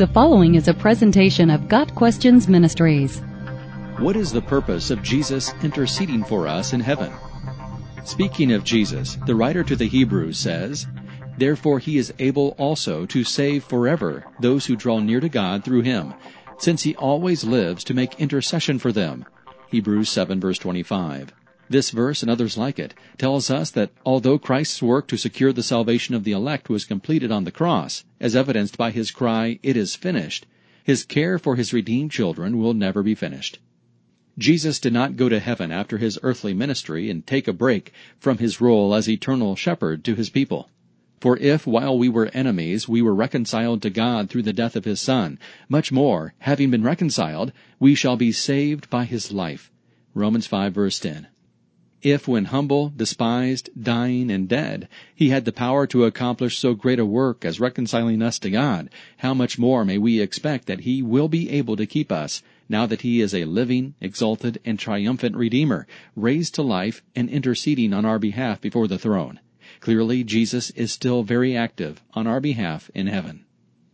The following is a presentation of Got Questions Ministries. What is the purpose of Jesus interceding for us in heaven? Speaking of Jesus, the writer to the Hebrews says, Therefore he is able also to save forever those who draw near to God through him, since he always lives to make intercession for them. Hebrews 7 verse 25. This verse and others like it tells us that although Christ's work to secure the salvation of the elect was completed on the cross, as evidenced by his cry, It is finished, his care for his redeemed children will never be finished. Jesus did not go to heaven after his earthly ministry and take a break from his role as eternal shepherd to his people. For if, while we were enemies, we were reconciled to God through the death of his Son, much more, having been reconciled, we shall be saved by his life. Romans 5 verse 10. If, when humble, despised, dying, and dead, he had the power to accomplish so great a work as reconciling us to God, how much more may we expect that he will be able to keep us, now that he is a living, exalted, and triumphant Redeemer, raised to life and interceding on our behalf before the throne. Clearly, Jesus is still very active on our behalf in heaven.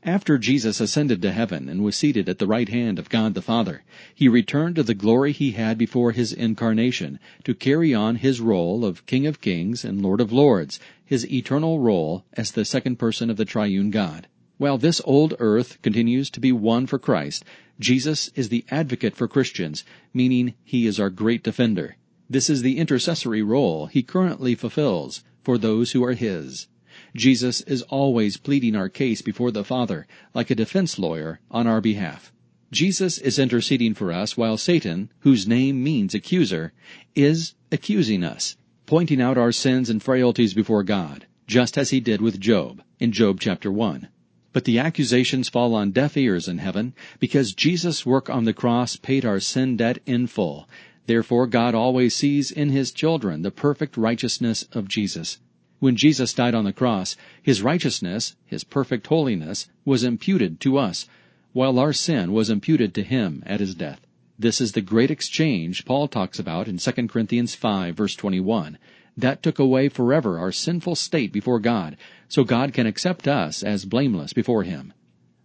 After Jesus ascended to heaven and was seated at the right hand of God the Father, he returned to the glory he had before his incarnation to carry on his role of King of Kings and Lord of Lords, his eternal role as the second person of the triune God. While this old earth continues to be won for Christ, Jesus is the advocate for Christians, meaning he is our great defender. This is the intercessory role he currently fulfills for those who are his. Jesus is always pleading our case before the Father, like a defense lawyer, on our behalf. Jesus is interceding for us while Satan, whose name means accuser, is accusing us, pointing out our sins and frailties before God, just as he did with Job in Job chapter 1. But the accusations fall on deaf ears in heaven because Jesus' work on the cross paid our sin debt in full. Therefore, God always sees in his children the perfect righteousness of Jesus. When Jesus died on the cross, his righteousness, his perfect holiness, was imputed to us, while our sin was imputed to him at his death. This is the great exchange Paul talks about in 2 Corinthians 5 verse 21. That took away forever our sinful state before God, so God can accept us as blameless before him.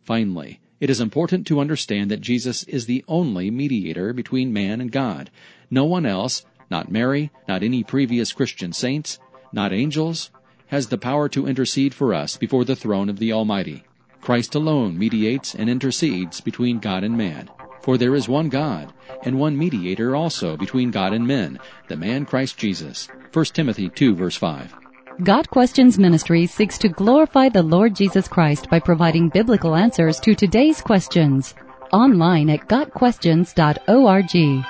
Finally, it is important to understand that Jesus is the only mediator between man and God. No one else, not Mary, not any previous Christian saints, not angels, has the power to intercede for us before the throne of the Almighty. Christ alone mediates and intercedes between God and man. For there is one God, and one mediator also between God and men, the man Christ Jesus. 1 Timothy 2 verse 5. Got Questions Ministry seeks to glorify the Lord Jesus Christ by providing biblical answers to today's questions. Online at GotQuestions.org.